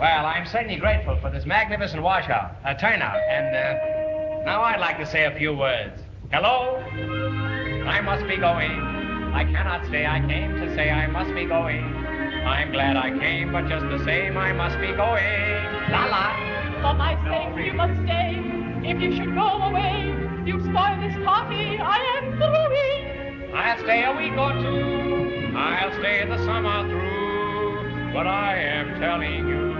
Well, I'm certainly grateful for this magnificent washout, uh, turnout, and uh, now I'd like to say a few words. Hello? I must be going. I cannot stay. I came to say I must be going. I'm glad I came, but just the same, I must be going. La la. For my sake, you must stay. If you should go away, you spoil this party. I am through. I'll stay a week or two. I'll stay the summer through. But I am telling you,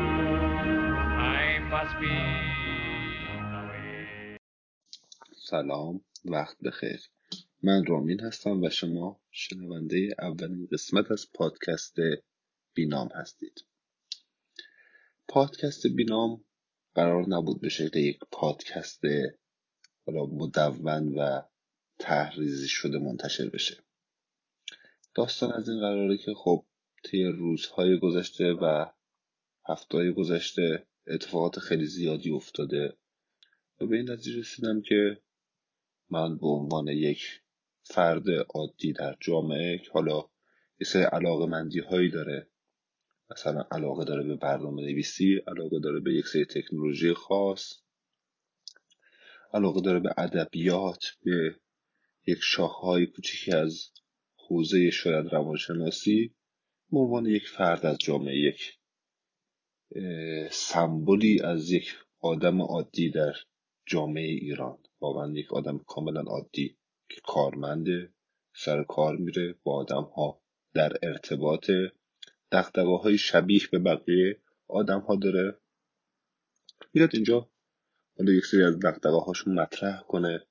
سلام وقت بخیر. من رامین هستم و شما شنونده اولین قسمت از پادکست بینام هستید. پادکست بینام قرار نبود به شکل یک پادکست حالا مدون و تحریزی شده منتشر بشه. داستان از این قراره که خب طی روزهای گذشته و هفتههای گذشته اتفاقات خیلی زیادی افتاده و به این نتیجه رسیدم که من به عنوان یک فرد عادی در جامعه که حالا یه سری علاقه مندی هایی داره مثلا علاقه داره به برنامه نویسی علاقه داره به یک سری تکنولوژی خاص علاقه داره به ادبیات به یک شاخهای کوچیکی از حوزه شاید روانشناسی به عنوان یک فرد از جامعه یک سمبولی از یک آدم عادی در جامعه ایران. واقعا یک آدم کاملا عادی که کارمنده سر کار میره با آدم ها در ارتباط. دقدقه های شبیه به بقیه آدم ها داره. میاد اینجا حالا یک سری از دقدقه هاشون مطرح کنه.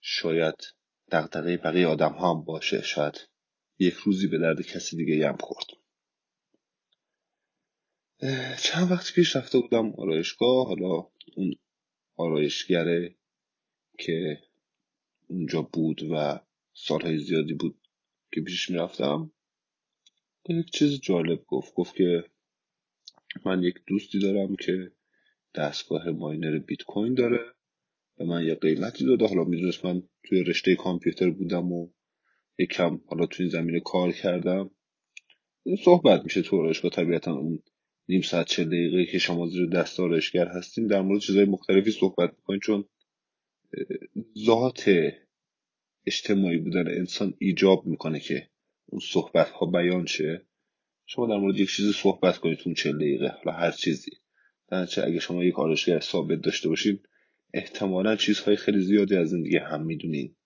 شاید دقدقه بقیه آدم ها هم باشه. شاید یک روزی به درد کسی دیگه هم خورد. چند وقت پیش رفته بودم آرایشگاه حالا اون آرایشگره که اونجا بود و سالهای زیادی بود که پیشش می‌رفتم یک چیز جالب گفت. گفت که من یک دوستی دارم که دستگاه ماینر بیت کوین داره به من یه قیمتی داده. حالا می‌دونست من توی رشته کامپیوتر بودم و یکم حالا توی این زمینه کار کردم. صحبت میشه تو آرایشگاه. طبیعتا اون نیم ساعت چه دقیقه که شما زیر دست آرایشگر هستین در مورد چیزهای مختلفی صحبت می‌کنین چون ذات اجتماعی بودن انسان ایجاب می‌کنه که اون صحبت ها بیان شه. شما در مورد یک چیزی صحبت کنید اون چه دقیقه حالا هر چیزی. درنچه اگه شما یک آرایشگر ثابت داشته باشین احتمالا چیزهای خیلی زیادی از دیگه هم می‌دونین.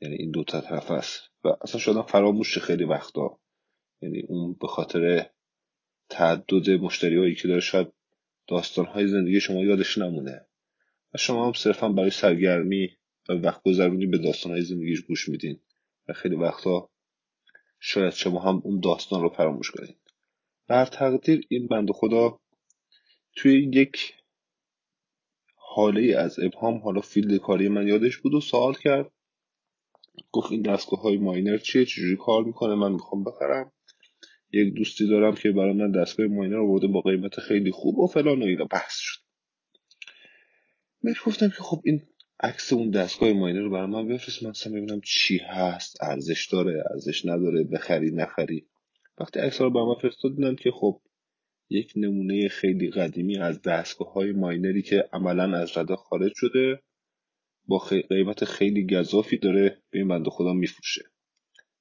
یعنی این دو طرف است. و اصلا شاید فراموش خیلی وقتا. یعنی اون به خاطر تعدد مشتری هایی که داره شاید داستان های زندگی شما یادش نمونه. و شما هم صرفا برای سرگرمی و وقت گذرونی به داستان های زندگیش گوش میدین و خیلی وقتا شاید شما هم اون داستان رو فراموش کنید بر تقدیر این بند خدا توی یک هاله از ابهام حالا field کاری من یادش بود و سوال کرد. گفت این دستگاه های miner چیه؟ چجوری کار می‌کنه؟ من می‌خوام بخرم. یک دوستی دارم که برای من دستگاه miner آورده با قیمت خیلی خوب و فلان و اینا. بحث شد. بهش گفتم که خب این عکس اون دستگاه miner رو برای من بفرست. من اصلا ببینم چی هست. ارزش داره ارزش نداره. بخری نخری. وقتی عکس رو برای من فرستاد دیدم که خب یک نمونه خیلی قدیمی از دستگاه های ماینری که عملا از رده خارج شده با قیمت خیلی گذافی داره به این بنده خدا میفروشه.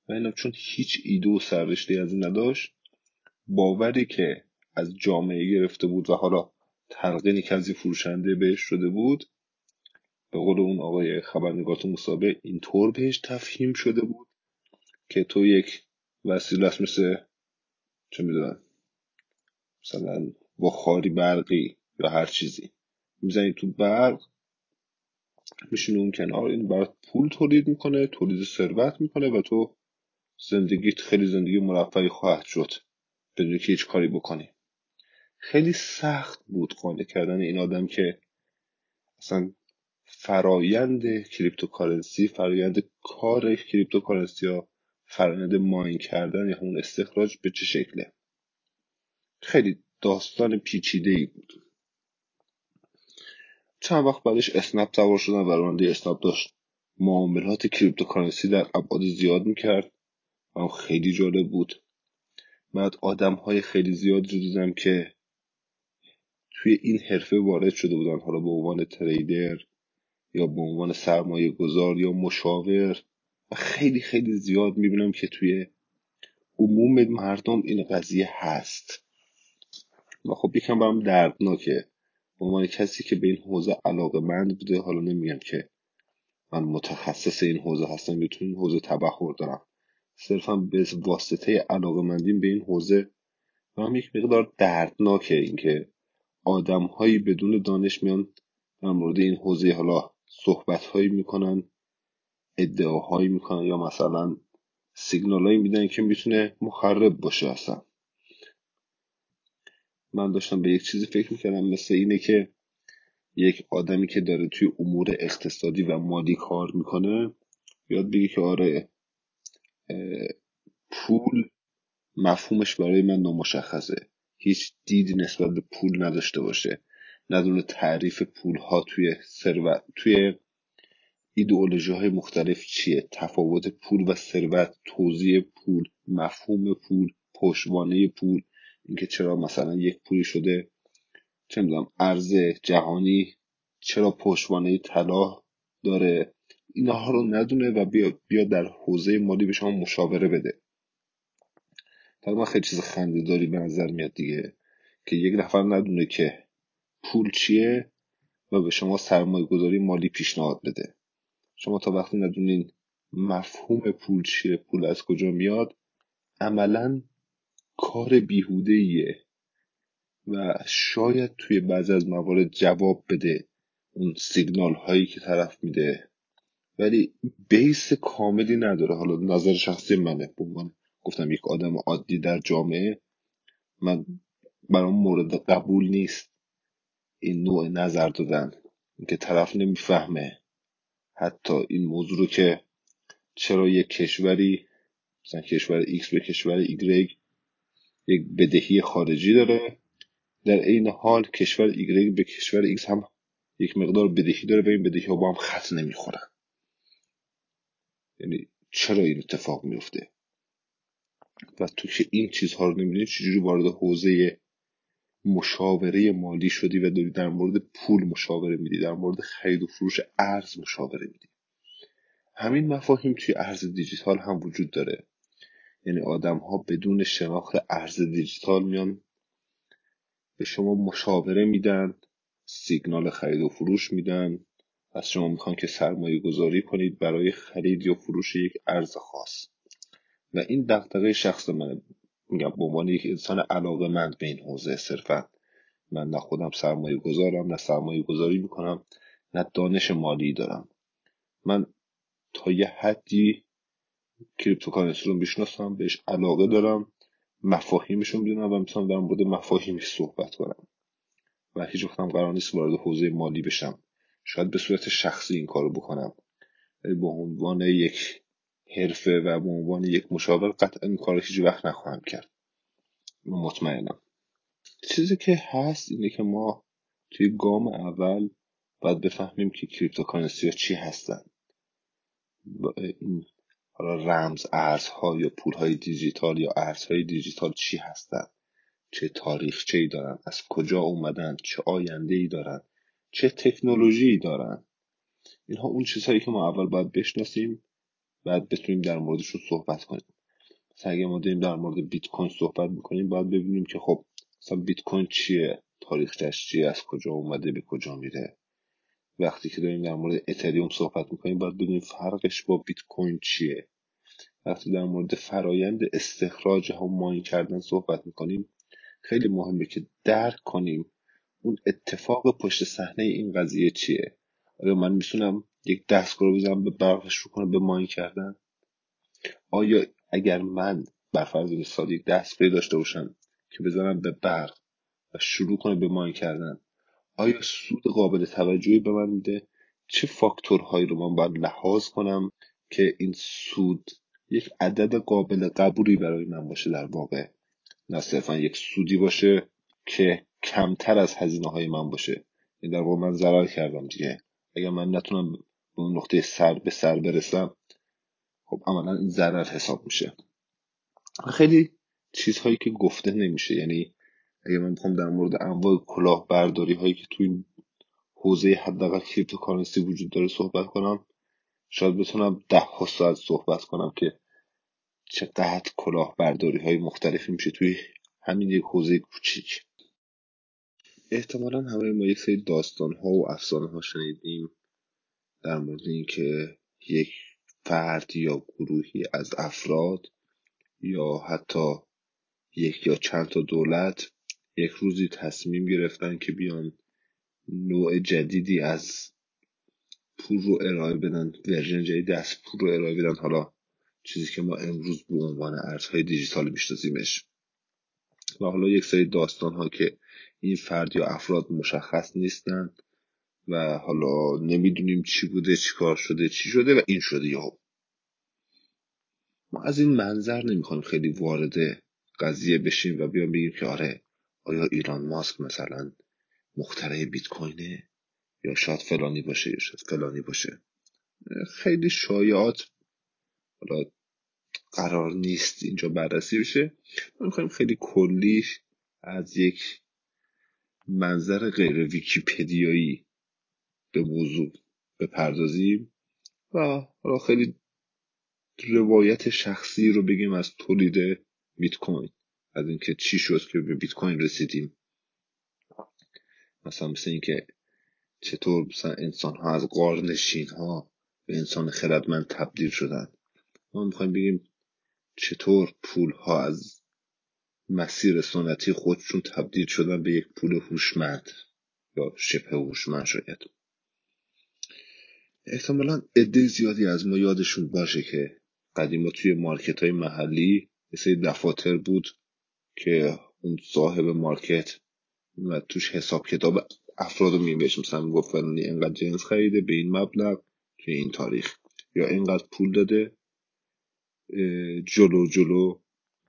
و اینم چون هیچ ایده و سررشته از این نداشت باوری که از جامعه گرفته بود و حالا تلقینی که از این فروشنده بهش شده بود به قول اون آقای خبرنگار تو مسابقه اینطور بهش تفهیم شده بود که تو یک وسیله است مثل چه می‌دونم مثلا بخاری برقی یا هر چیزی می‌زنی تو برق میشینه اون کنار این برات پول تولید می‌کنه تولید ثروت می‌کنه و تو زندگیت خیلی زندگی مرفهی خواهد شد. بدون که هیچ کاری بکنی. خیلی سخت بود قانع کردن این آدم که اصلا فرایند cryptocurrency فرایند کار cryptocurrency یا فرایند mine کردن یا همون استخراج به چه شکله؟ خیلی داستان پیچیده ای بود. چند وقت بعدش اسنپ سوار شدم و راننده اسنپ داشت. معاملات cryptocurrency در ابعاد زیاد می‌کرد. و خیلی جالب بود. بعد آدم های خیلی زیاد رو دیدم که توی این حرفه وارد شده بودن حالا به عنوان trader یا به عنوان سرمایه گذار یا مشاور. و خیلی خیلی زیاد می‌بینم که توی عموم مردم این قضیه هست. و خب یکم برام دردناکه. به عنوان کسی که به این حوزه علاقه مند بوده حالا نمیگم که من متخصص این حوزه هستم یا تو این حوزه تبخور دارم. صرفا به واسطه علاقه مندیم به این حوزه. و هم یک مقدار دردناکه اینکه آدم هایی بدون دانش میان در مورد این حوزه حالا صحبت هایی می‌کنن ادعاهایی می‌کنن یا مثلا سیگنال هایی میدن که می‌تونه مخرب باشه اصلا. من داشتم به یک چیزی فکر می‌کردم مثل اینه که یک آدمی که داره توی امور اقتصادی و مالی کار می‌کنه یاد بگی که آره پول مفهومش برای من نامشخصه. هیچ دیدی نسبت به پول نداشته باشه. ندونه تعریف پول ها توی ثروت توی ایدئولوژی های مختلف چیه؟ تفاوت پول و ثروت توضیح پول مفهوم پول پشتوانه پول. اینکه چرا مثلا یک پولی شده چه می‌دونم ارز جهانی چرا پشتوانه طلا داره؟ اینها رو ندونه و بیا, بیا در حوزه مالی به شما مشاوره بده. من خیلی چیز خنده داری به نظر میاد دیگه که یک نفر ندونه که پول چیه و به شما سرمایه گذاری مالی پیشنهاد بده. شما تا وقتی ندونین مفهوم پول چیه پول از کجا میاد عملا کار بیهوده ایه و شاید توی بعضی از موارد جواب بده اون سیگنال هایی که طرف میده. ولی بیس کاملی نداره. حالا نظر شخصی منه. به گفتم یک آدم عادی در جامعه من برام مورد قبول نیست این نوع نظر دادن. که طرف نمی‌فهمه حتی این موضوع رو که چرا یک کشوری مثلا کشور X به کشور Y یک بدهی خارجی داره. در عین حال کشور Y به کشور X هم یک مقدار بدهی داره و این بدهی ها با هم خط نمی‌خورن. یعنی چرا این اتفاق میفته و تو که این چیزها رو نمی‌دونی چجوری وارد حوزه مشاوره مالی شدی و داری در مورد پول مشاوره میدی در مورد خرید و فروش ارز مشاوره میدی. همین مفاهیم توی ارز دیجیتال هم وجود داره. یعنی آدم ها بدون شناخت ارز دیجیتال میان به شما مشاوره میدن سیگنال خرید و فروش میدن. از شما می‌خوان که سرمایه گذاری کنید برای خرید یا فروش یک ارز خاص. و این دغدغه شخصی منه میگم به عنوان یک انسان علاقه مند به این حوزه صرفا من نه خودم سرمایه گذارم نه سرمایه گذاری می‌کنم نه دانش مالی دارم. من تا یه حدی cryptocurrency رو می‌شناسم بهش علاقه دارم مفاهیمشون می‌دونم و می‌تونم در مورد مفاهیمش صحبت کنم. و هیچ وقتم قرار نیست وارد حوزه مالی بشم. شاید به صورت شخصی این کارو بکنم. ولی به عنوان یک حرفه و به عنوان یک مشاور قطعا این کار هیچ وقت نخواهم کرد. مطمئنم. چیزی که هست اینه که ما توی گام اول باید بفهمیم که کریپتوکارنسی ها چی هستن. این حالا رمز ارزها یا پولهای دیجیتال یا ارزهای دیجیتال چی هستن؟ چه تاریخچه ای دارن؟ از کجا اومدن؟ چه آینده ای دارن؟ چه تکنولوژی دارن. اینها اون چیزهایی که ما اول باید بشناسیم بعد بتونیم در موردشون صحبت کنیم. مثلا اگه ما داریم در مورد بیت کوین صحبت می‌کنیم باید ببینیم که خب مثلا بیت کوین چیه؟ تاریخش چیه؟ از کجا اومده؟ به کجا میره؟ وقتی که داریم در مورد اتریوم صحبت می‌کنیم باید بدونیم فرقش با بیت کوین چیه. وقتی در مورد فرایند استخراج هم ماین کردن صحبت می‌کنیم خیلی مهمه که درک کنیم اون اتفاق پشت صحنه این قضیه چیه؟ آیا من می‌تونم یک دستگاه رو بزنم به برقش رو کنم به ماین کردن؟ آیا اگر من بر فرض مثال یک دستگاهی داشته باشم که بزنم به برق و شروع کنه به ماین کردن آیا سود قابل توجهی به من میده؟ چه فاکتورهایی رو من باید لحاظ کنم که این سود یک عدد قابل قبولی برای من باشه در واقع؟ نه صرفا یک سودی باشه که کمتر از هزینه های من باشه. این یعنی در واقع من ضرر کردم دیگه. اگر من نتونم به اون نقطه سر به سر برسم خب عملا این ضرر حساب میشه. خیلی چیزهایی که گفته نمیشه. یعنی اگه من می‌خوام در مورد انواع کلاهبرداری هایی که توی حوزه حداقل کریپتوکارنسی وجود داره صحبت کنم شاید بتونم ده ساعت صحبت کنم که چقدر کلاهبرداری های مختلفی میشه توی همین یک حوزه کوچیک. احتمالا همه ما یک سری داستان ها و افسانه ها شنیدیم در مورد اینکه یک فرد یا گروهی از افراد یا حتی یک یا چند تا دولت یک روزی تصمیم گرفتن که بیان نوع جدیدی از پول رو ارائه بدن ورژن جدیدی از پول رو ارائه بدن. حالا چیزی که ما امروز به عنوان ارزهای دیجیتال میشناسیمش. و حالا یک سری داستان ها که این فرد یا افراد مشخص نیستند و حالا نمی‌دونیم چی بوده چی کار شده چی شده و این شده یا ما از این منظر نمی‌خوایم خیلی وارد قضیه بشیم و بیان بگیم که آره آیا ایران ماسک مثلا مخترع بیت کوینه یا شاید فلانی باشه یا شاید فلانی باشه؟ خیلی شایعات حالا قرار نیست اینجا بررسی بشه. ما می‌خوایم خیلی کلیش از یک منظر غیر ویکیپدیایی به موضوع بپردازیم و حالا خیلی روایت شخصی رو بگیم از تولید بیت کوین از اینکه چی شد که به بیت کوین رسیدیم. مثلا مثل اینکه چطور مثلا انسان ها از قارنشین ها به انسان خردمند تبدیل شدن. ما می‌خوایم بگیم چطور پول ها از مسیر سنتی خودشون تبدیل شدن به یک پول هوشمند یا شبه هوشمند شاید. احتمالا عده زیادی از ما یادشون باشه که قدیما توی مارکت های محلی مثل دفاتر بود که اون صاحب مارکت و توش حساب کتاب افراد رو میبهش مثلا می‌گفت اینقدر جنس خریده به این مبلغ توی این تاریخ. یا اینقدر پول داده جلو جلو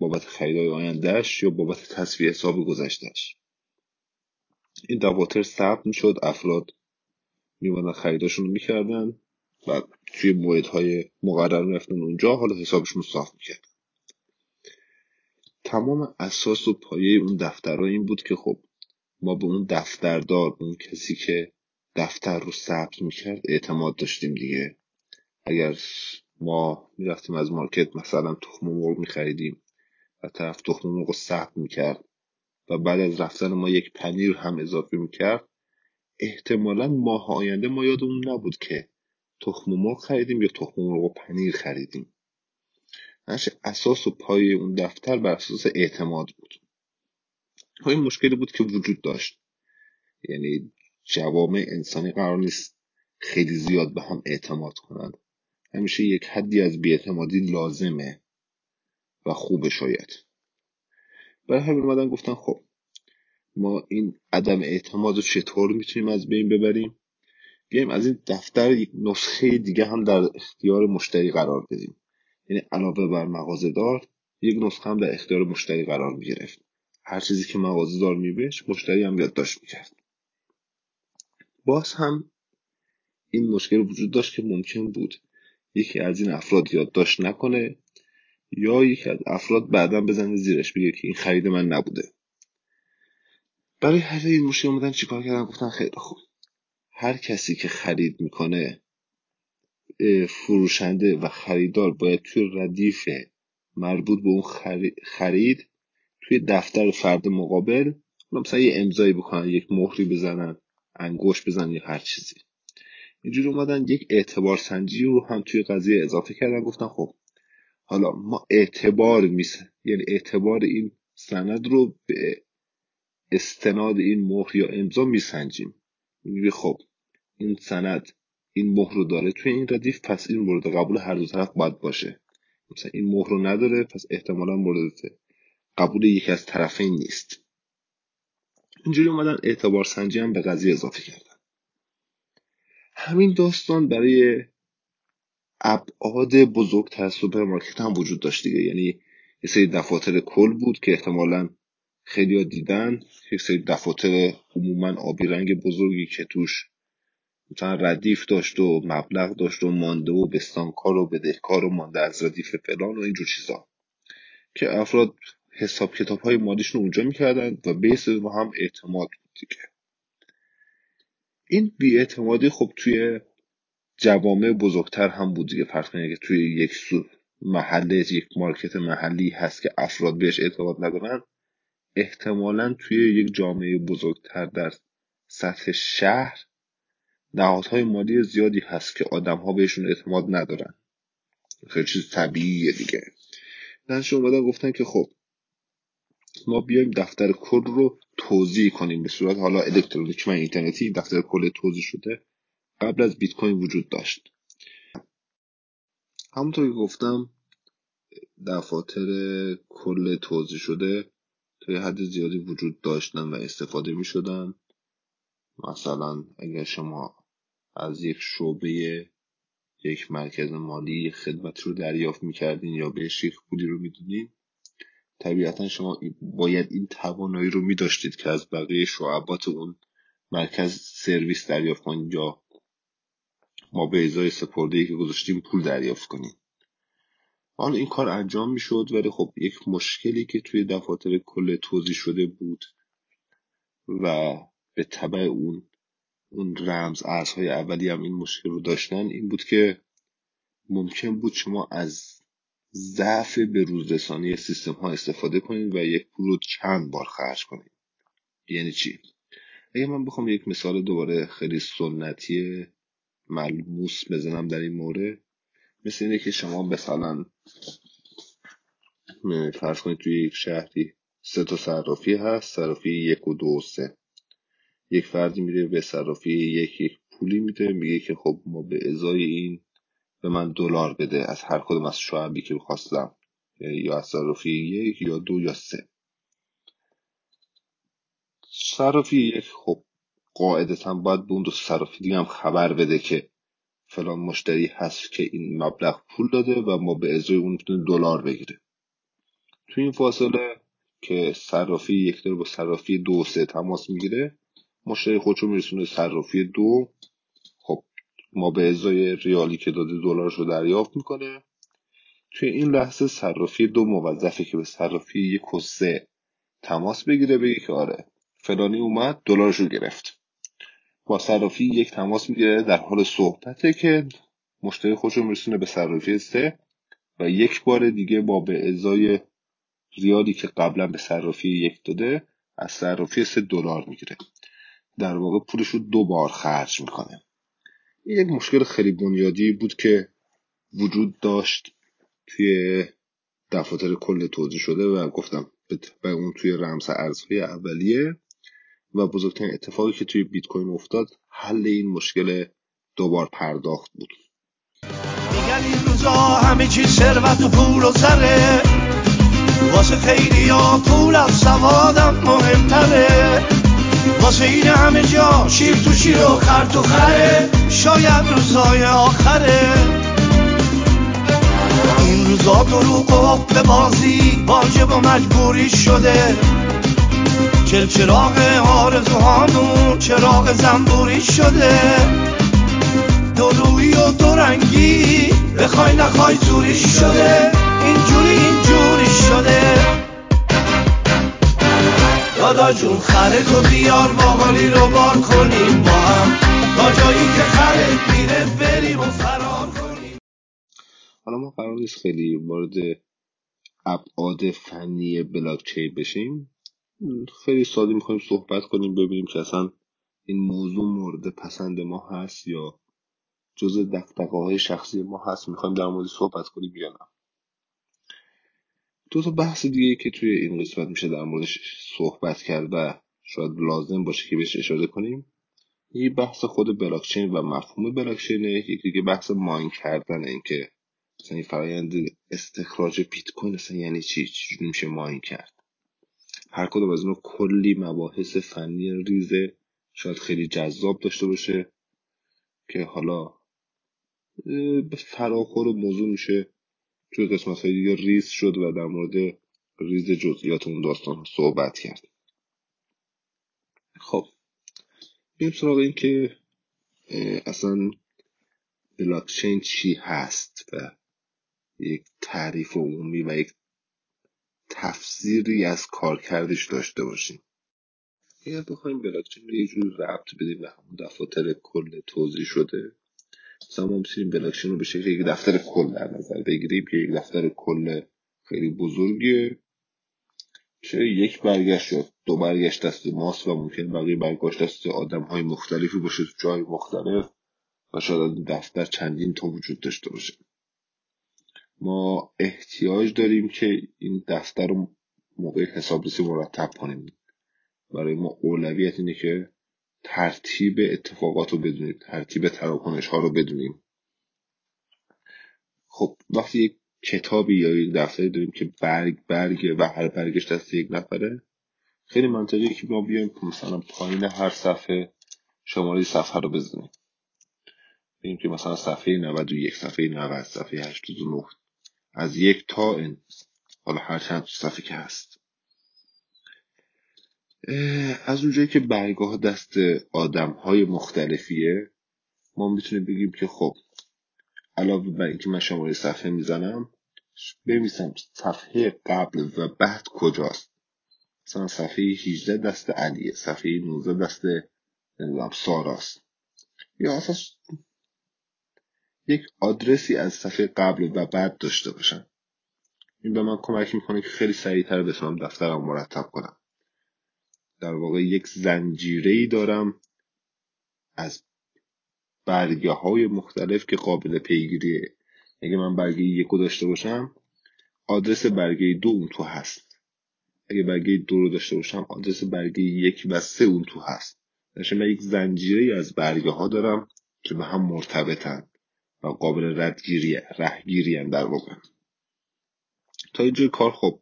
بابت خریدهای آیندهش یا بابت تصویه حساب گذشتهش این دفاتر ثبت می‌شد افراد میومدن خریداشون رو می‌کردن و توی موعدهای مقرر می‌رفتن اونجا حالا حسابشون رو صاف می‌کرد تمام اساس و پایه اون دفترها این بود که خب ما به اون دفتردار اون کسی که دفتر رو ثبت می‌کرد اعتماد داشتیم دیگه. اگر ما می‌رفتیم از مارکت مثلا تخم مرغ میخریدیم. و طرف تخم مرغ رو ثبت می‌کرد و بعد از رفتن ما یک پنیر هم اضافه می‌کرد. احتمالا ماه آینده ما یادمون نبود که تخم مرغ خریدیم یا تخم مرغ و پنیر خریدیم. اساس و پای اون دفتر بر اساس اعتماد بود. این مشکلی بود که وجود داشت. یعنی جوامع انسانی قرار نیست خیلی زیاد به هم اعتماد کنند. همیشه یک حدی از بیاعتمادی لازمه. و خوبه شاید. برای همین اومدن گفتن خب ما این عدم اعتماد رو چطور می‌تونیم از بین ببریم؟ بیایم از این دفتر یک نسخه دیگه هم در اختیار مشتری قرار بدیم. یعنی علاوه بر مغازه دار یک نسخه هم در اختیار مشتری قرار می‌گرفت. هر چیزی که مغازه دار میبهش مشتری هم یادداشت می‌کرد. باز هم این مشکل وجود داشت که ممکن بود یکی از این افراد یادداشت نکنه یا یکی از افراد بعدا بزنه زیرش بگه که این خرید من نبوده. برای حل این مشکل اومدن چیکار کردن؟ گفتن خیلی خوب. هر کسی که خرید می‌کنه فروشنده و خریدار باید توی ردیف مربوط به اون خرید توی دفتر فرد مقابل مثلا یه امضایی بکنن یک مهری بزنن انگوش بزنن یا هر چیزی. اینجوری اومدن یک اعتبار سنجی رو هم توی قضیه اضافه کردن گفتن خب حالا ما اعتبار میسن یعنی اعتبار این سند رو به استناد این مهر یا امضا میسنجیم. میگه خب این سند این مهر رو داره توی این ردیف پس این مورد قبول هر دو طرف باید باشه. مثلا این مهر رو نداره پس احتمالا مورد قبول یکی از طرفین نیست. اینجوری اومدن اعتبار سنجی هم به قضیه اضافه کردن. همین داستان برای ابعاد بزرگتر سوپرمارکت هم وجود داشت دیگه. یعنی یه سری دفاتر کل بود که احتمالا خیلی دیدن. یک سری دفاتر عموما آبی رنگ بزرگی که توش مثلا ردیف داشت و مبلغ داشت و مانده و بستانکار و بدهکار و مانده از ردیف فلان و اینجور چیزا. که افراد حساب کتاب های مالیشون اونجا می‌کردن و بیس ما هم اعتماد بود دیگه. این بیاعتمادی خب توی جوامع بزرگتر هم بود دیگه. فرض کنید که توی یک سو محله یک مارکت محلی هست که افراد بهش اعتماد ندارن احتمالا توی یک جامعه بزرگتر در سطح شهر نهادهای مالی زیادی هست که آدمها بهشون اعتماد ندارن. خیلی چیز طبیعیه دیگه. دانش اومدن گفتن که خب ما بیایم دفتر کل رو توضیح کنیم به صورت حالا الکترونیک و اینترنتی دفتر کل توضیح شده. قبل از بیت کوین وجود داشت. همونطور که گفتم دفاتر کل توضیح شده تا حد زیادی وجود داشتن و استفاده می شدن مثلا اگر شما از یک شعبه یک مرکز مالی خدمت رو دریافت می‌کردین یا بهش یک پولی رو می‌دونین طبیعتا شما باید این توانایی رو میداشتید که از بقیه شعبات اون مرکز سرویس دریافت کنید یا ما به ازای سپرده که گذاشتیم پول دریافت کنیم. حالا این کار انجام می‌شد ولی خب یک مشکلی که توی دفاتر کل توضیح شده بود و به طبع اون اون رمز ارزهای اولی هم این مشکل رو داشتن این بود که ممکن بود شما از ضعف به روزرسانی سیستم ها استفاده کنید و یک پول رو چند بار خرج کنید. یعنی چی؟ اگه من بخوام یک مثال دوباره خیلی سنتی ملموس بزنم در این مورد مثل اینه که شما مثلا فرض کنید توی یک شهری سه تا صرافی هست صرافی یک و دو و سه. یک فردی میره به صرافی یک یک پولی میده میگه که خب ما به ازای این به من دلار بده از هر کدوم از شعبی که خواستم یا از صرافی یک یا دو یا سه. صرافی یک خب قاعدتا باید به اون دو صرافی دیگه هم خبر بده که فلان مشتری هست که این مبلغ پول داده و ما به ازای اون می‌تونه دلار بگیره تو این فاصله که صرافی یک داره با صرافی دو سه تماس می‌گیره مشتری خودشو میرسونه صرافی دو. خب ما به ازای ریالی که داده دلارش رو دریافت می‌کنه. توی این لحظه صرافی دو موظفه که به صرافی یک و سه تماس بگیره بگه که آره فلانی اومد دلارش رو گرفت. صرافی یک تماس می‌گیره در حال صحبته که مشتری خودش رو میرسونه به صرافی سه و یک بار دیگه با به ازای ریالی که قبلا به صرافی یک داده از صرافی سه دلار می‌گیره. در واقع پولش رو دو بار خرج می‌کنه. این یک مشکل خیلی بنیادی بود که وجود داشت توی دفاتر کل توضیح شده و گفتم به اون توی رمز ارزهای اولیه. و بزرگترین اتفاقی که توی بیت کوین افتاد حل این مشکل دوبار پرداخت بود. میگن این روزا همه چی ثروت و پول و سره. واسه خیلی ها پول از سوادم مهمتره. واسه این همه جا شیر تو شیر و خر تو خره. شاید روزای آخره. این روزا دروغ و حقل بازی واجب و مجبوری شده. چل چراغ آرزوهامون چراغ زنبوری شده. دورویی و دورنگی بخوای نخوای زوری شده. اینجوری اینجوری شده. دادا جون خره تو بیار باقالی رو بار کنیم با هم. تا جایی که خره میره بریم و فرار کنیم. حالا ما قرار نیست خیلی وارد ابعاد فنی بلاکچین بشیم. خیلی ساده می‌خوایم صحبت کنیم ببینیم که اصلا این موضوع مورد پسند ما هست یا جز دقدقه های شخصی ما هست. می‌خوایم در مورد صحبت کنیم یا نه؟ دو تا بحث دیگه که توی این قسمت میشه در موردش صحبت کرد و شاید لازم باشه که بهش اشاره کنیم یه بحث خود بلاکچین و مفهوم بلاکچینه یکی دیگه بحث ماین کردن این که مثلا این فرایند استخراج بیت کوین اصلا یعنی چی؟ چجوری میشه ماین کرد؟ هر کدوم از اونها کلی مباحث فنی ریزه شاید خیلی جذاب داشته باشه که حالا به فراخور موضوع میشه. توی قسمت های دیگه ریز شد و در مورد ریز جزئیات اون داستان صحبت کرد. خب بریم سراغ این که اصلا بلاکچین چی هست و یک تعریف عمومی و یک تفسیری از کارکردش داشته باشیم. اگر بخوایم بلاکچین رو یه جور ربط بدیم به همون دفاتر کل توضیح شده. مثلا ما می‌تونیم بلاکچین رو به شکل یک دفتر کل در نظر بگیریم که یک دفتر کل خیلی بزرگه چه یک برگشت شد دو برگشت دست ماست و ممکن بقیه برگشت دست آدم های مختلفی باشه تو جای مختلف و شاید دفتر چندین تا وجود داشته باشه. ما احتیاج داریم که این دفتر رو موقع حسابرسی مرتب کنیم. برای ما اولویت اینه که ترتیب اتفاقات رو بدونیم ترتیب تراکنش ها رو بدونیم. خب وقتی یک کتابی یا یک دفتری داریم که برگ برگ و هر برگش دست یک نفره خیلی منطقیه که ما بیایم مثلا پایین هر صفحه شماره صفحه رو بزنیم. ببینیم که مثلا صفحه 91 صفحه 90 صفحه 89 از یک تا این. حالا هر چند صفحه که هست. از اونجایی که برگاه دست آدم های مختلفیه ما می‌تونیم بگیم که خب علاوه بر اینکه من شماره صفحه می‌زنم بمیسم صفحه قبل و بعد کجاست. مثلا صفحه 18 دست علیه صفحه 19 دست ساراست. یا اصلا یک آدرسی از صفحه قبل و بعد داشته باشم این به من کمک می‌کنه که خیلی سریعتر بتونم دفترم مرتب کنم. در واقع یک زنجیره ای دارم از برگه های مختلف که قابل پیگیریه. اگه من برگه یکو داشته باشم آدرس برگه دو اون تو هست. اگه برگه دو رو داشته باشم آدرس برگه یک و سه اون تو هست. داشته من یک زنجیره از برگه ها دارم که به هم مرتبطن. و قابل ردگیری رهگیری در واقع. تا اینجای کار خب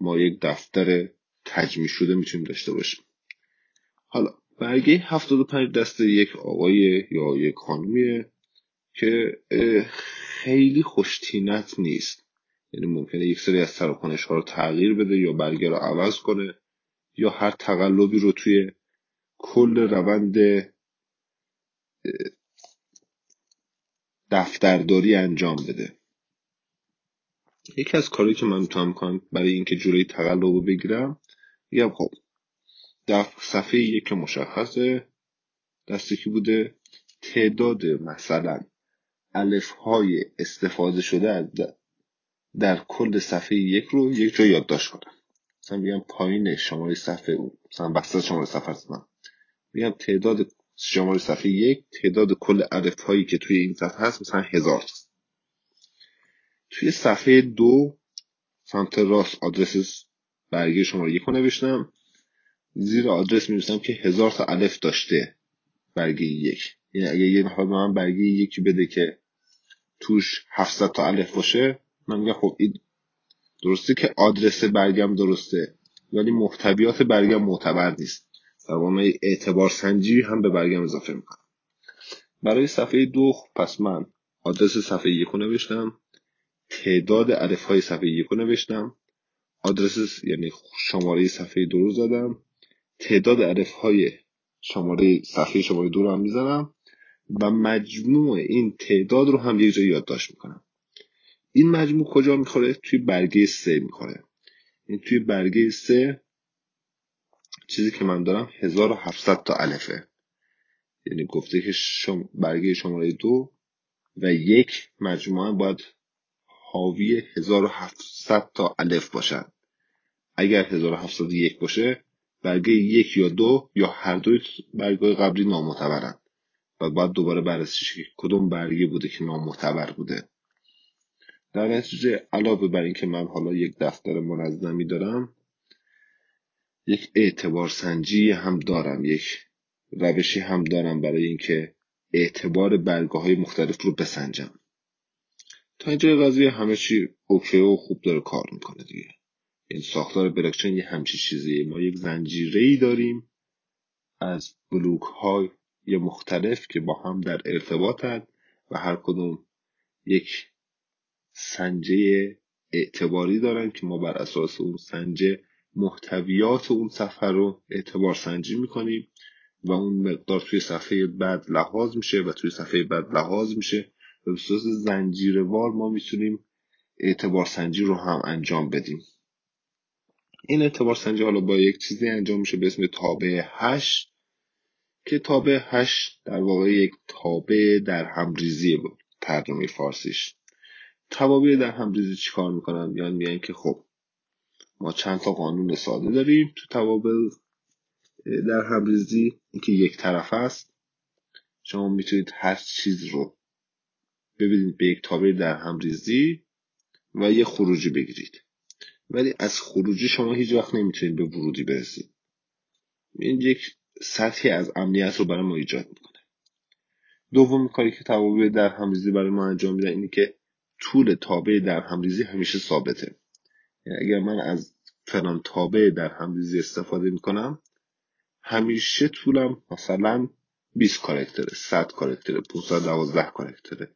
ما یک دفتر تجمی شده می‌تونیم داشته باشیم. حالا برگه 75 دست یک آقای یا یک خانمیه که خیلی خوشتینت نیست. یعنی ممکنه یک سری از تراکنش ها رو تغییر بده یا برگه رو عوض کنه یا هر تقلبی رو توی کل روند دفترداری انجام بده. یکی از کاری که من می‌تونم کنم برای اینکه جلوی تقلب رو بگیرم میگم خب دف صفحه یک مشخصه دستی که بوده تعداد مثلا الف های استفاده شده در کل صفحه یک رو یک جا یادداشت کنم. مثلا میگم پایین شماره صفحه اون مثلا بسته شماره صفحه هستم. میگم تعداد شماره صفحه یک تعداد کل الف هایی که توی این صفحه هست مثلا هزار توی صفحه دو سمت راست آدرس برگه شماره یک رو نوشتم. زیر آدرس می که هزار تا الف داشته برگه یک. یعنی اگه یه نفر به من برگه یکی بده که توش 700 تا الف باشه من میگم خب این درسته که آدرس برگم درسته ولی محتویات برگم معتبر نیست. در واقع اعتبار سنجی هم به برگم اضافه می‌کنم. برای صفحه دو پس من آدرس صفحه یک نوشتم تعداد الف های صفحه یک نوشتم آدرس یعنی شماره صفحه دو رو زدم تعداد الف های شماره صفحه شماره دو رو هم می‌زنم و مجموع این تعداد رو هم یک جای یادداشت می‌کنم. این مجموع کجا می‌خوره؟ توی برگه سه می‌خوره. این توی برگه سه چیزی که من دارم 1700 تا الفه. یعنی گفته که شم برگه شماره دو و یک مجموعا باید حاوی 1700 تا الف باشن. اگر 1701 باشه برگه یک یا دو یا هر دوی برگه قبلی نامعتبرن. و باید دوباره بررسی که کدوم برگه بوده که نامعتبر بوده. در نتیجه علاوه بر اینکه من حالا یک دفتر منظمی دارم یک اعتبار سنجی هم دارم یک روشی هم دارم برای اینکه اعتبار برگه های مختلف رو بسنجم. تا اینجا قضیه همه چی اوکی و خوب داره کار می‌کنه دیگه. این ساختار بلاکچین یه همچی چیزیه. ما یک زنجیره ای داریم از بلوک های مختلف که با هم در ارتباطند و هر کدوم یک سنجه اعتباری دارن که ما بر اساس اون سنجه محتویات اون صفحه رو اعتبار سنجی می‌کنیم و اون مقدار توی صفحه بعد لحاظ میشه و توی صفحه بعد لحاظ میشه و به صورت زنجیروار ما می‌تونیم اعتبار سنجی رو هم انجام بدیم. این اعتبار سنجی حالا با یک چیزی انجام میشه به اسم تابع hash که تابع hash در واقع یک تابع درهم‌ریزی ترجمه فارسیش. توابع درهم‌ریزی چیکار می‌کنن؟ میان میگن که خب ما چند تا قانون ساده داریم تو توابع درهم‌ریزی اینکه یک طرفه است. شما می‌تونید هر چیز رو بدید به یک تابع درهم‌ریزی و یه خروجی بگیرید. ولی از خروجی شما هیچ وقت نمی‌تونید به ورودی برسید. این یک سطحی از امنیت رو برای ما ایجاد می‌کنه. دومین کاری که توابع در همریزی برای ما انجام میدن اینه که طول تابع در همریزی همیشه ثابته. اگر من از فلان تابع در همریزی استفاده می‌کنم همیشه طولم مثلا 20 کارکتره 100 کارکتره 512 کارکتره.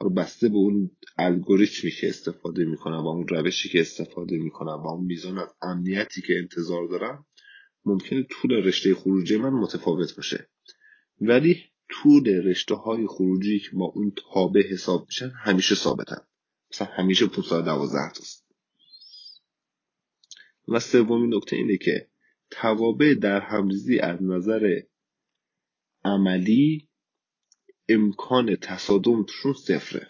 حالا بسته به اون الگوریتمی که استفاده می‌کنم و اون روشی که استفاده می‌کنم و اون میزان از امنیتی که انتظار دارم ممکنه طول رشته خروجی من متفاوت باشه. ولی طول رشته های خروجی که با اون تابع حساب میشن همیشه ثابتن. مثلا همیشه 512 تاست و سومین نکته اینه که توابع در همریزی از نظر عملی امکان تصادم توشون صفره.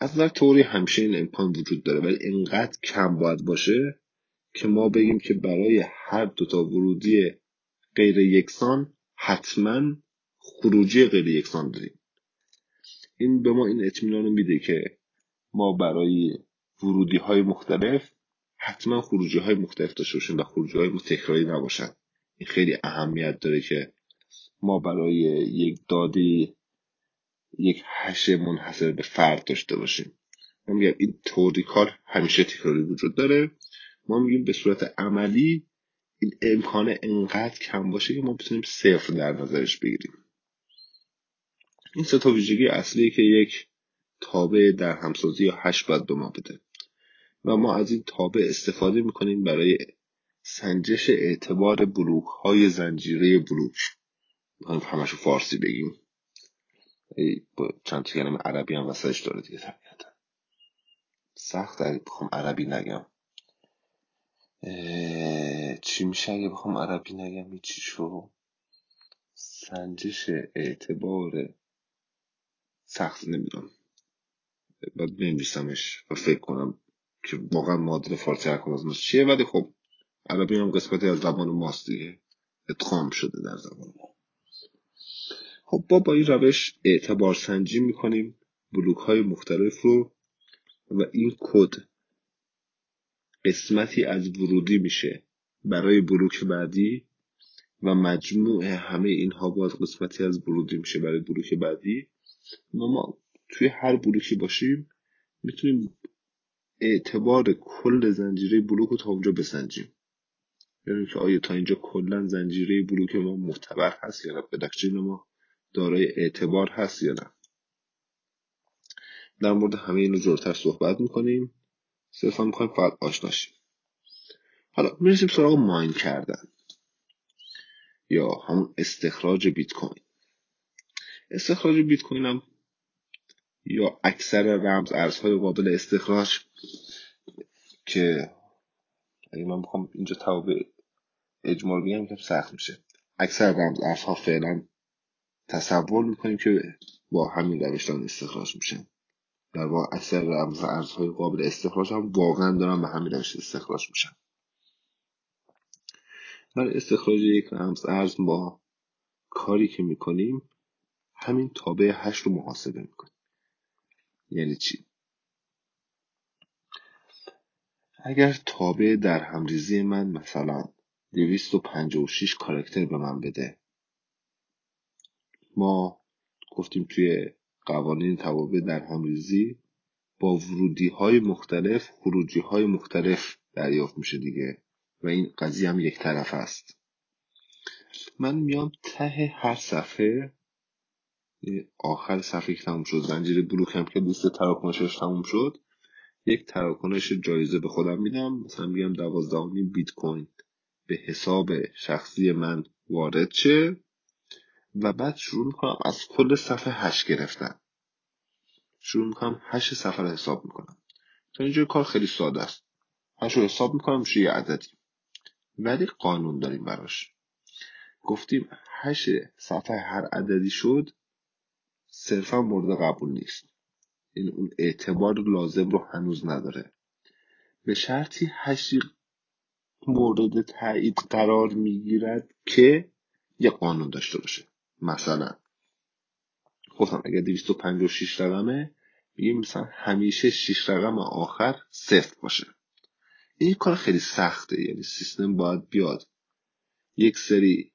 از نظر تئوری همیشه این امکان وجود داره ولی انقدر کم باید باشه که ما بگیم که برای هر دوتا ورودی غیر یکسان حتما خروجی غیر یکسان داریم. این به ما این اطمینان رو میده که ما برای ورودی های مختلف حتما خروجی های مختلف داشته باشیم و خروجی های تکراری نباشن. این خیلی اهمیت داره که ما برای یک داده‌ای یک hash منحصر به فرد داشته باشیم. من میگم این تئوری کار همیشه تکراری وجود داره. ما میگیم به صورت عملی این امکان انقدر کم باشه که ما بتونیم صفر در نظرش بگیریم. این سه تا ویژگی اصلی که یک تابع درهم‌سازی یا hash باید به ما بده. و ما از این تابع استفاده می‌کنیم برای سنجش اعتبار بلوک های زنجیره بلوک همشو فارسی بگیم. با چند تا عربی هم وسطش داره دیگه طبیعتا. سخت اگه بخوام عربی نگم. چی میشه اگه بخوام عربی نگم؟ چی شو؟ سنجش اعتبار سخت نمی‌دونم. باید بنویسمش و فکر کنم که واقعا معادل فارسی هر از چیه ولی خب عربی هم قسمتی از زبان ماست دیگه. ادغام شده در زبان ما. خب با با این روش اعتبار سنجی می‌کنیم. بلوک های مختلف رو و این کد قسمتی از ورودی میشه برای بلوک بعدی و مجموع همه اینها باز قسمتی از ورودی میشه برای بلوک بعدی. و ما توی هر بلوکی باشیم می‌تونیم اعتبار کل زنجیره بلوک رو تا اونجا بسنجیم. یعنی که آیا تا اینجا کلا زنجیره بلوک ما معتبر هست یا نه. پدکچین ما دارای اعتبار هست یا نه. در مورد همه اینو جورتر صحبت می‌کنیم. صرفا می‌خوایم فقط آشناشیم حالا می‌رسیم سراغ ماین کردن. یا همون استخراج بیت کوین استخراج بیت کوین هم یا اکثر رمز ارزهای قابل استخراج که اگه من بخوام اینجا توابع اجمال بگم که سخت میشه. اکثر رمز ارزها فعلا تصور می‌کنیم که با همین روش دارن استخراج میشن. در واقع اکثر رمز ارزهای قابل استخراج هم واقعا دارن به همین روش استخراج میشن. برای استخراج یک رمز ارز ما کاری که می‌کنیم همین تابع هشت رو محاسبه می‌کنیم. یعنی چی؟ اگر تابع در همریزی من مثلا 256 کارکتر به من بده. ما گفتیم توی قوانین توابع در همریزی با ورودی های مختلف خروجی های مختلف دریافت میشه دیگه و این قضیه هم یک طرفه است. من میام ته هر صفحه. آخر صفحه که تموم شد زنجیره بلوک هم که لیست تراکنشش تموم شد. یک تراکنش جایزه به خودم میدم. مثلا میگم دوازده بیت کوین به حساب شخصی من وارد شه. و بعد شروع می‌کنم از کل صفحه hash گرفتن. شروع می‌کنم hash صفحه رو حساب می‌کنم. تا اینجا کار خیلی ساده است. hash رو حساب می‌کنم میشه یه عددی. ولی قانون داریم براش. گفتیم hash صفحه هر عددی شد صرفا مورد قبول نیست. این اون اعتبار لازم رو هنوز نداره. به شرطی hash ی مورد تایید قرار می‌گیرد که یه قانون داشته باشه. مثلا گفتم اگر 256 رقمه میگیم مثلا همیشه 6 رقم آخر صفر باشه. این کار خیلی سخته یعنی سیستم باید بیاد یک سری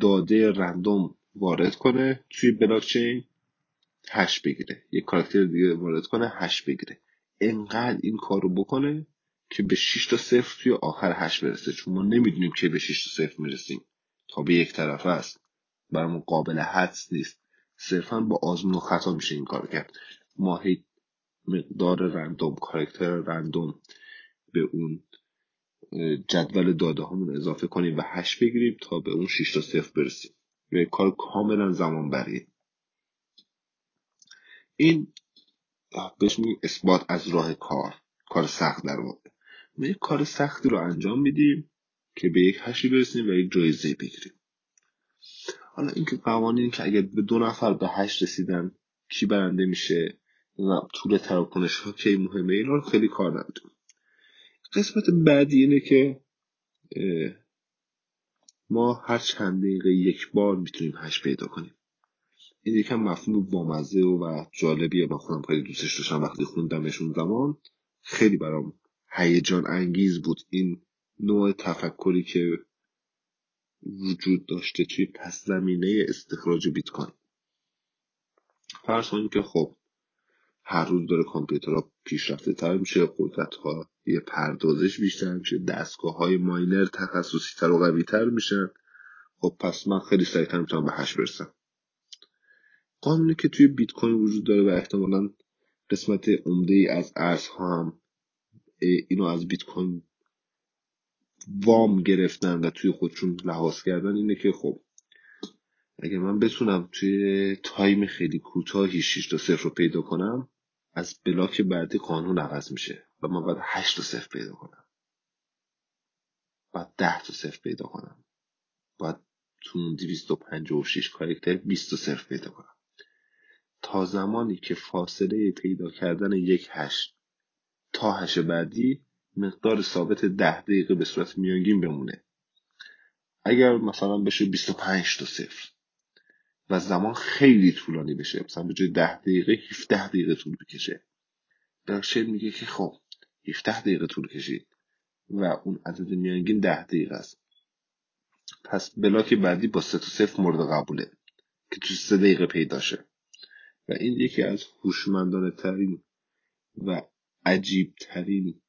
داده random وارد کنه توی بلاکچین. hash بگیره. یک character دیگه وارد کنه hash بگیره. انقدر این کار رو بکنه که به 6 تا صفر توی آخر هش برسه. چون ما نمی‌دونیم که به 6 تا صفر می‌رسیم. تا به یک طرف است. برامون قابل حدس نیست. صرفا با آزمون و خطا میشه این کار کرد. ما هی مقدار رندوم کارکتر رندوم به اون جدول داده همون اضافه کنیم و هش بگیریم تا به اون 6 تا صفر برسیم. و کار کاملا زمان بریه این بهش میگیم اثبات از راه کار کار سخت در واقع. ما یک کار سختی رو انجام میدیم که به یک هشی برسیم و یک جایزه بگیریم. حالا اینکه قوانین که اگر به دو نفر به هشت رسیدن کی برنده میشه و طول تراکنش ها کی مهمه اینا رو خیلی کار نداریم. قسمت بعدی اینه که ما هر چند دقیقه یک بار می‌تونیم هش پیدا کنیم. این یکم مفهوم بامزه و جالبیه. من خودم خیلی دوستش داشتم وقتی خوندمشون زمان. خیلی برام هیجان انگیز بود این نوع تفکری که وجود داشته توی پس زمینه استخراج بیت کوین فرض کنیم که خب هر روز داره کامپیوترها پیشرفته تر میشه قدرت ها یه پردازش بیشتر میشه دستگاه های ماینر تخصصی تر و قوی تر میشن. خب پس من خیلی سریعتر می‌تونم به هش برسم. قانونی که توی بیت کوین وجود داره و احتمالا قسمت عمده ای از ارزها هم اینو از بیت کوین وام گرفتن و توی خودشون لحاظ کردن اینه که خب اگه من بتونم توی time خیلی کوتاهی 6 تا صفر رو پیدا کنم از بلاک بعدی قانون عوض میشه و من باید 8 تا صفر پیدا کنم. باید 10 تا صفر پیدا کنم. باید تو اون 256 character 20 تا صفر پیدا کنم. تا زمانی که فاصله پیدا کردن یک hash تا hash بعدی مقدار ثابت ده دقیقه به صورت میانگین بمونه. اگر مثلا بشه 25 تا صفر و زمان خیلی طولانی بشه مثلا به جای 10 دقیقه 17 دقیقه طول بکشه. بلاکچین میگه که خب 17 دقیقه طول کشید و اون عدد میانگین 10 دقیقه است. پس بلاک بعدی با 3 تا صفر مورد قبوله که تو 3 دقیقه پیدا شه. و این یکی از هوشمندانه ترین و عجیب ترین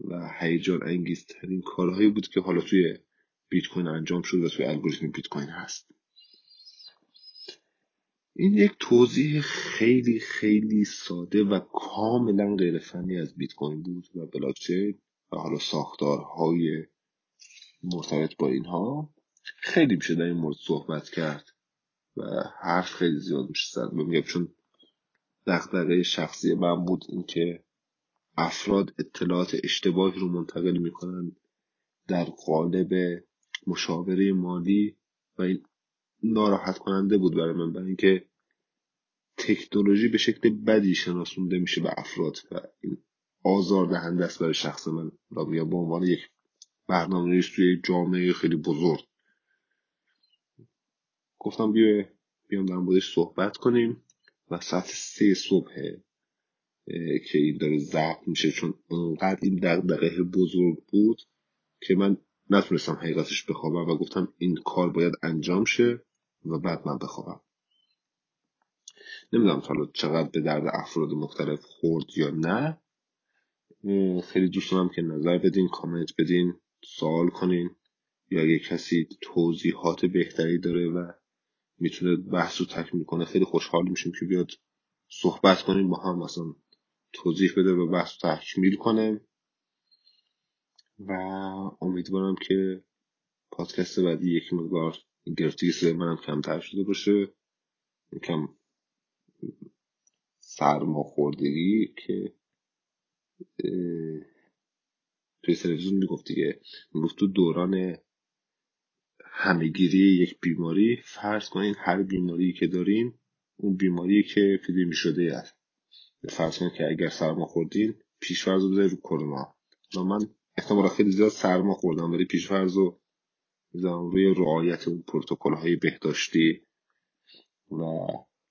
و هیجان انگیز ترین کارهایی بود که حالا توی بیت کوین انجام شد و توی الگوریتم بیت کوین هست. این یک توضیح خیلی خیلی ساده و کاملا غیر فنی از بیت کوین بود و بلاکچین و حالا ساختارهای مرتبط با اینها. خیلی میشه در این مورد صحبت کرد. و حرف خیلی زیاد میشه زد. میگم چون دغدغه شخصی من بود اینکه افراد اطلاعات اشتباهی رو منتقل می‌کنن در قالب مشاوره مالی و این ناراحت کننده بود برای من برای اینکه تکنولوژی به شکل بدی شناسونده میشه به افراد و این آزار دهنده است برای شخص من. را میگم به عنوان یک برنامه توی جامعه خیلی بزرگ. گفتم بیا بیام در موردش صحبت کنیم و ساعت سه صبح که این داره ضبط میشه چون انقدر این دقدقه بزرگ بود که من نتونستم حقیقتش بخوابم و گفتم این کار باید انجام شه و بعد من بخوابم. نمی‌دونم حالا چقدر به درد افراد مختلف خورد یا نه. خیلی دوست دارم که نظر بدین کامنت بدین سوال کنین یا اگه کسی توضیحات بهتری داره و می‌تونه بحث رو تکمیل کنه. خیلی خوشحال میشیم که بیاد صحبت کنیم با هم مثلا توضیح بده و بحث رو تکمیل کنه. و امیدوارم که پادکست بعدی یکی مقدار گرفتگی منم کمتر شده باشه. یکم سرماخوردگی که توی تلویزیون می‌گفت دیگه. می‌گفت تو دوران همهگیری یک بیماری. فرض کنین هر بیماری که دارین اون بیماری که اپیدمی شده است. فرض کنین که اگر سرما خوردین پیشفرض بذارید رو کرونا. من احتمالا خیلی زیاد سرما خوردم ولی پیشفرض رو روی رعایت اون پروتکل های بهداشتی و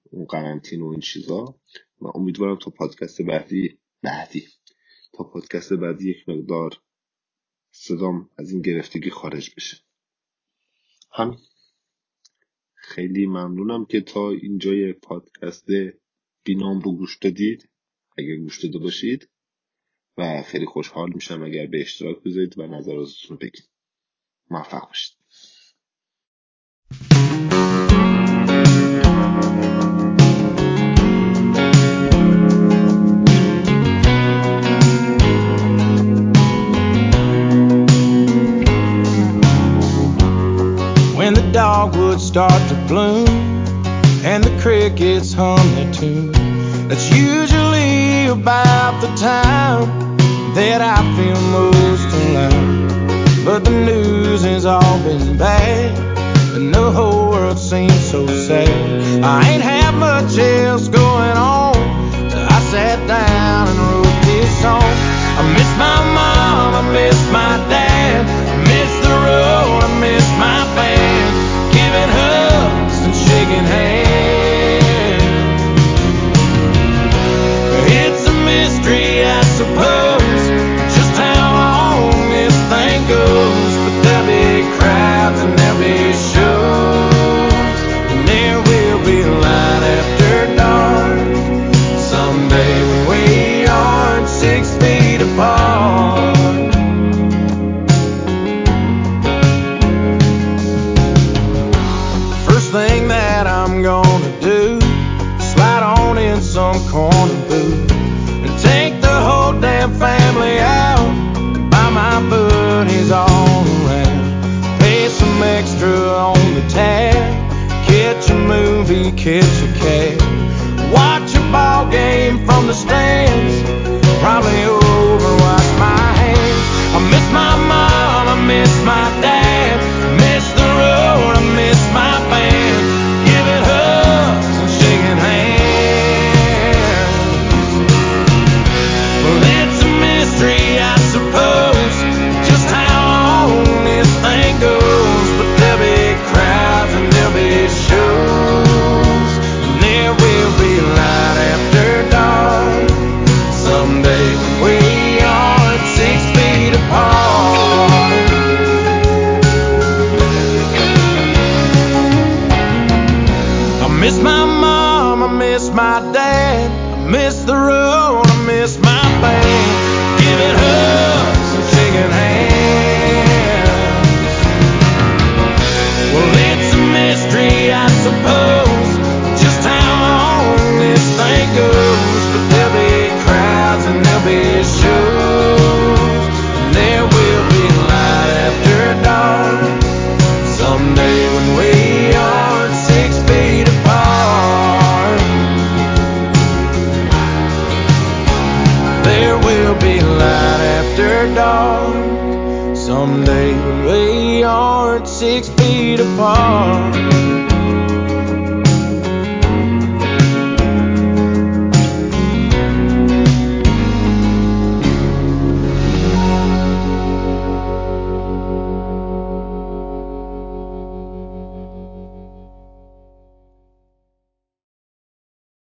اون قرنطین و این چیزا. و امیدوارم تا پادکست بعدی بعدی تا پادکست بعدی یک مقدار صدام از این گرفتگی خارج بشه. همین خیلی ممنونم که تا اینجای پادکست بینام رو گوش دادید. اگر گوش داده باشید. و خیلی خوشحال میشم اگر به اشتراک بذارید و نظراتتون بگید. موفق باشید. Dogwoods start to bloom and the crickets hum their tune. That's usually about the time that I feel most alone. But the news has all been bad, and the whole world seems so sad. I ain't had much else going on, so I sat down and wrote this song. I miss my mom, I miss my